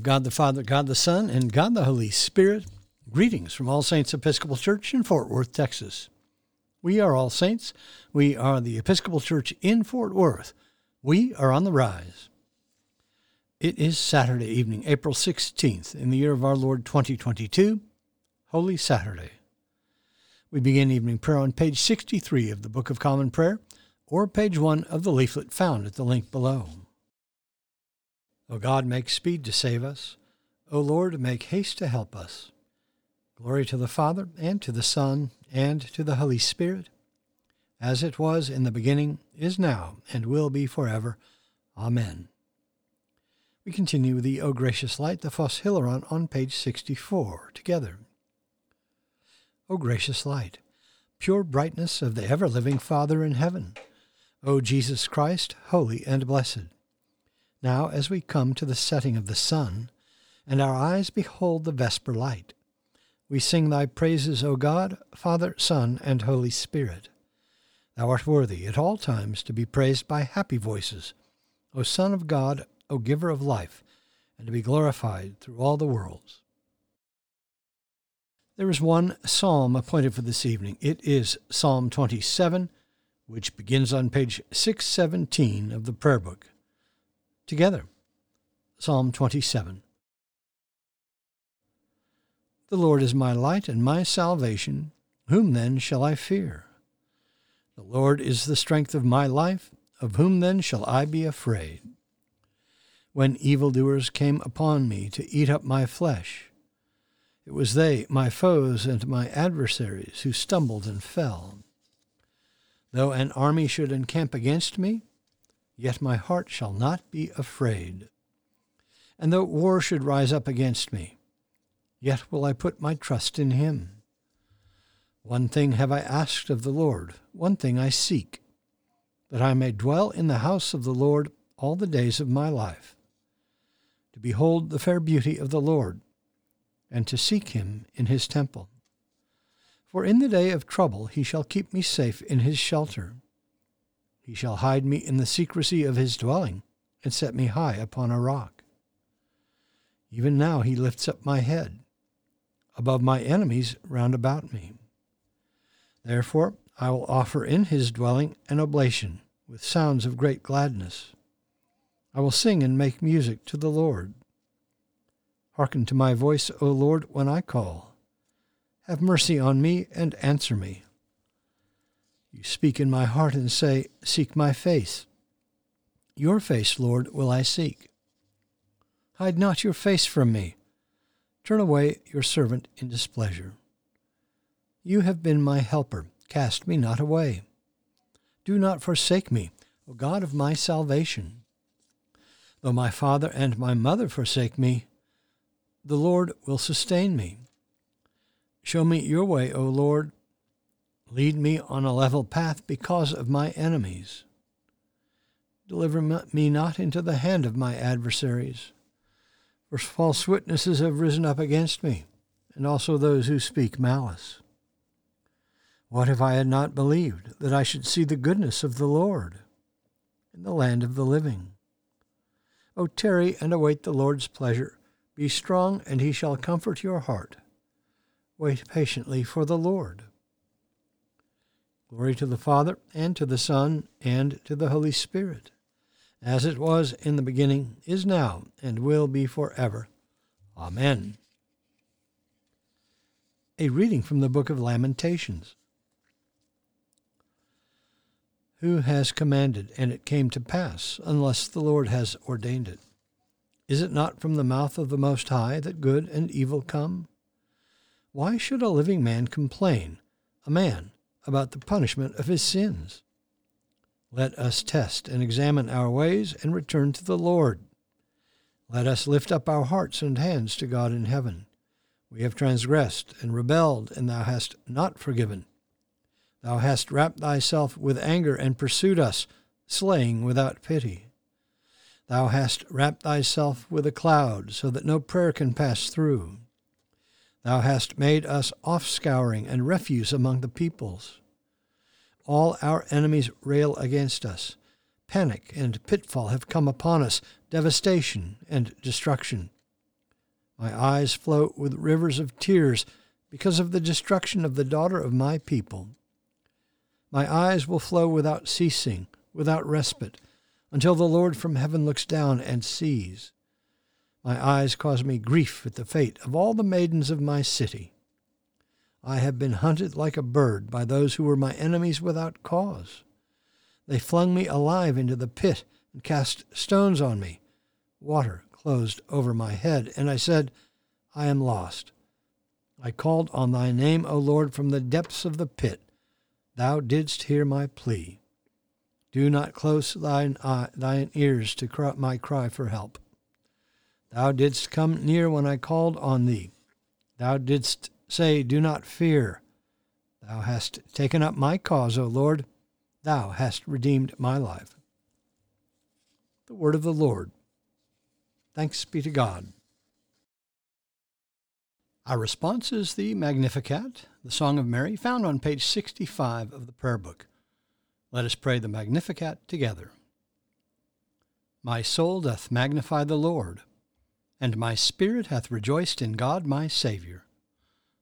of God the Father, God the Son, and God the Holy Spirit, greetings from All Saints Episcopal Church in Fort Worth, Texas. We are All Saints. We are the Episcopal Church in Fort Worth. We are on the rise. It is Saturday evening, April 16th, in the year of our Lord 2022, Holy Saturday. We begin evening prayer on page 63 of the Book of Common Prayer, or page 1 of the leaflet found at the link below. O God, make speed to save us. O Lord, make haste to help us. Glory to the Father, and to the Son, and to the Holy Spirit, as it was in the beginning, is now, and will be forever. Amen. We continue with the O Gracious Light, the Phos Hilaron, on page 64, together. O gracious light, pure brightness of the ever living Father in heaven, O Jesus Christ, holy and blessed now, as we come to the setting of the sun, and our eyes behold the vesper light, we sing thy praises, O God, Father, Son, and Holy Spirit. Thou art worthy at all times to be praised by happy voices, O Son of God, O Giver of life, and to be glorified through all the worlds. There is one psalm appointed for this evening. It is Psalm 27, which begins on page 617 of the prayer book together. Psalm 27. The Lord is my light and my salvation. Whom then shall I fear? The Lord is the strength of my life. Of whom then shall I be afraid? When evildoers came upon me to eat up my flesh, it was they, my foes and my adversaries, who stumbled and fell. Though an army should encamp against me, yet my heart shall not be afraid. And though war should rise up against me, yet will I put my trust in him. One thing have I asked of the Lord, one thing I seek, that I may dwell in the house of the Lord all the days of my life, to behold the fair beauty of the Lord, and to seek him in his temple. For in the day of trouble he shall keep me safe in his shelter. He shall hide me in the secrecy of his dwelling, and set me high upon a rock. Even now he lifts up my head above my enemies round about me. Therefore I will offer in his dwelling an oblation with sounds of great gladness. I will sing and make music to the Lord. Hearken to my voice, O Lord, when I call. Have mercy on me and answer me. You speak in my heart and say, Seek my face. Your face, Lord, will I seek. Hide not your face from me. Turn away your servant in displeasure. You have been my helper. Cast me not away. Do not forsake me, O God of my salvation. Though my father and my mother forsake me, the Lord will sustain me. Show me your way, O Lord, Lead me on a level path because of my enemies. Deliver me not into the hand of my adversaries, for false witnesses have risen up against me, and also those who speak malice. What if I had not believed that I should see the goodness of the Lord in the land of the living? O tarry and await the Lord's pleasure. Be strong, and he shall comfort your heart. Wait patiently for the Lord. Glory to the Father, and to the Son, and to the Holy Spirit, as it was in the beginning, is now, and will be forever. Amen. A reading from the book of Lamentations. Who has commanded, and it came to pass, unless the Lord has ordained it? Is it not from the mouth of the Most High that good and evil come? Why should a living man complain, a man? About the punishment of his sins. Let us test and examine our ways and return to the Lord. Let us lift up our hearts and hands to God in heaven. We have transgressed and rebelled, and thou hast not forgiven. Thou hast wrapped thyself with anger and pursued us, slaying without pity. Thou hast wrapped thyself with a cloud, so that no prayer can pass through. Thou hast made us offscouring and refuse among the peoples. All our enemies rail against us. Panic and pitfall have come upon us, devastation and destruction. My eyes flow with rivers of tears because of the destruction of the daughter of my people. My eyes will flow without ceasing, without respite, until the Lord from heaven looks down and sees. My eyes cause me grief at the fate of all the maidens of my city. I have been hunted like a bird by those who were my enemies without cause. They flung me alive into the pit and cast stones on me. Water closed over my head, and I said, I am lost. I called on thy name, O Lord, from the depths of the pit. Thou didst hear my plea. Do not close thine, eye, thine ears to cry, my cry for help. Thou didst come near when I called on thee. Thou didst say, Do not fear. Thou hast taken up my cause, O Lord. Thou hast redeemed my life. The word of the Lord. Thanks be to God. Our response is the Magnificat, the Song of Mary, found on page 65 of the Prayer Book. Let us pray the Magnificat together. My soul doth magnify the Lord, and my spirit hath rejoiced in God my Saviour,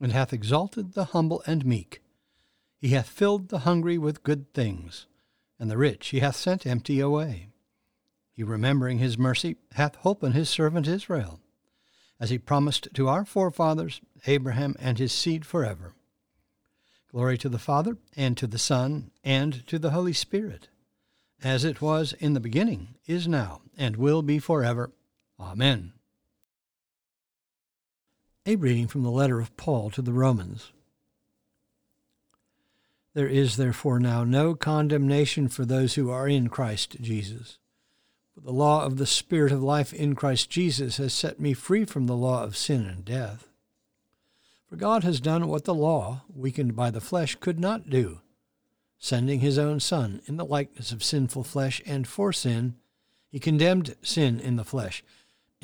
and hath exalted the humble and meek. He hath filled the hungry with good things, and the rich he hath sent empty away. He, remembering his mercy, hath holpen his servant Israel, as he promised to our forefathers, Abraham and his seed forever. Glory to the Father, and to the Son, and to the Holy Spirit, as it was in the beginning, is now, and will be forever. Amen. A reading from the letter of Paul to the Romans. There is therefore now no condemnation for those who are in Christ Jesus. For the law of the Spirit of life in Christ Jesus has set me free from the law of sin and death. For God has done what the law, weakened by the flesh, could not do, sending his own Son in the likeness of sinful flesh, and for sin, he condemned sin in the flesh,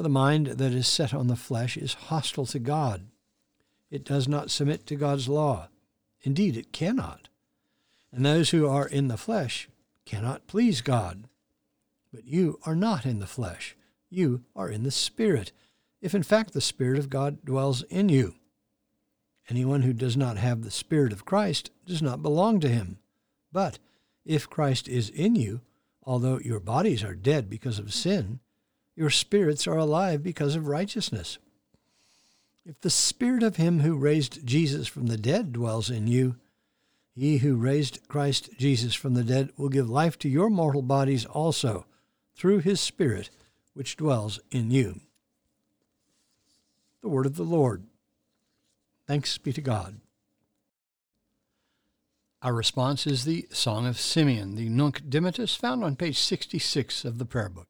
For the mind that is set on the flesh is hostile to God. It does not submit to God's law. Indeed, it cannot. And those who are in the flesh cannot please God. But you are not in the flesh. You are in the Spirit, if in fact the Spirit of God dwells in you. Anyone who does not have the Spirit of Christ does not belong to him. But if Christ is in you, although your bodies are dead because of sin, your spirits are alive because of righteousness. If the Spirit of him who raised Jesus from the dead dwells in you, he who raised Christ Jesus from the dead will give life to your mortal bodies also, through his Spirit which dwells in you. The Word of the Lord. Thanks be to God. Our response is the Song of Simeon, the Nunc Dimittis, found on page 66 of the Prayer Book.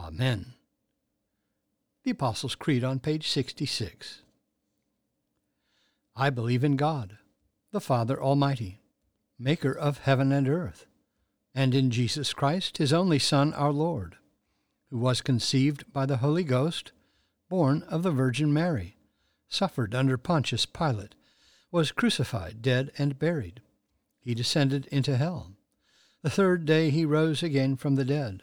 Amen. The Apostles' Creed on page 66. I believe in God, the Father Almighty, maker of heaven and earth, and in Jesus Christ, his only Son, our Lord, who was conceived by the Holy Ghost born of the Virgin Mary, suffered under Pontius Pilate, was crucified, dead, and buried. He descended into hell. The third day he rose again from the dead.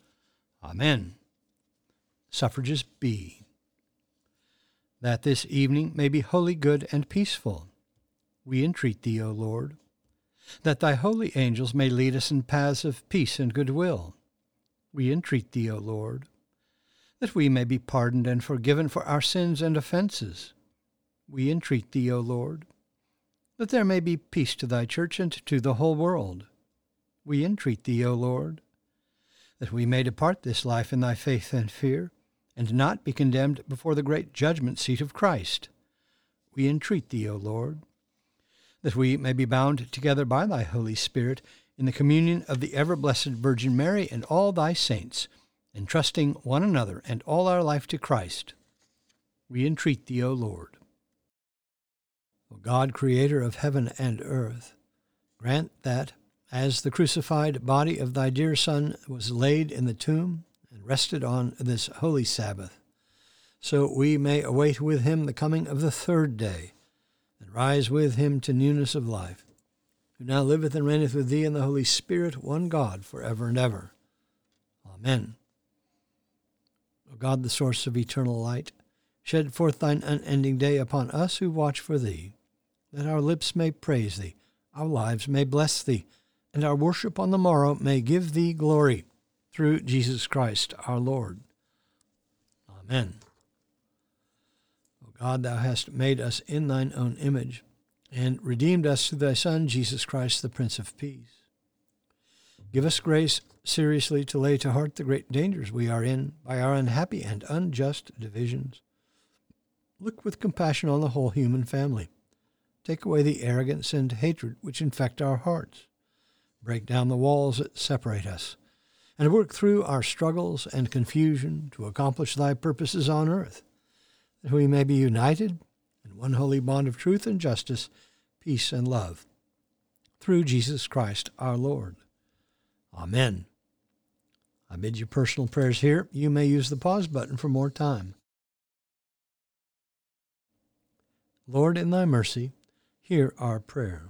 Amen. Suffrages B that this evening may be wholly good and peaceful. We entreat thee, O Lord, that thy holy angels may lead us in paths of peace and goodwill. We entreat thee, O Lord, that we may be pardoned and forgiven for our sins and offences. We entreat thee, O Lord, that there may be peace to thy church and to the whole world. We entreat thee, O Lord, that we may depart this life in thy faith and fear and not be condemned before the great judgment seat of Christ. We entreat thee, O Lord, that we may be bound together by thy Holy Spirit in the communion of the ever blessed Virgin Mary and all thy saints, entrusting one another and all our life to Christ. We entreat thee, O Lord. O God, creator of heaven and earth, grant that, as the crucified body of thy dear Son was laid in the tomb, and rested on this holy Sabbath, so we may await with him the coming of the third day, and rise with him to newness of life, who now liveth and reigneth with thee in the Holy Spirit, one God, for ever and ever. Amen. O God, the source of eternal light, shed forth thine unending day upon us who watch for thee, that our lips may praise thee, our lives may bless thee, and our worship on the morrow may give thee glory through Jesus Christ our Lord. Amen. O God, thou hast made us in thine own image, and redeemed us through thy Son, Jesus Christ, the Prince of Peace. Give us grace seriously to lay to heart the great dangers we are in by our unhappy and unjust divisions. Look with compassion on the whole human family. Take away the arrogance and hatred which infect our hearts. Break down the walls that separate us and work through our struggles and confusion to accomplish thy purposes on earth, that we may be united in one holy bond of truth and justice, peace and love. Through Jesus Christ our Lord. Amen. I bid you personal prayers here. You may use the pause button for more time. Lord, in thy mercy, hear our prayer.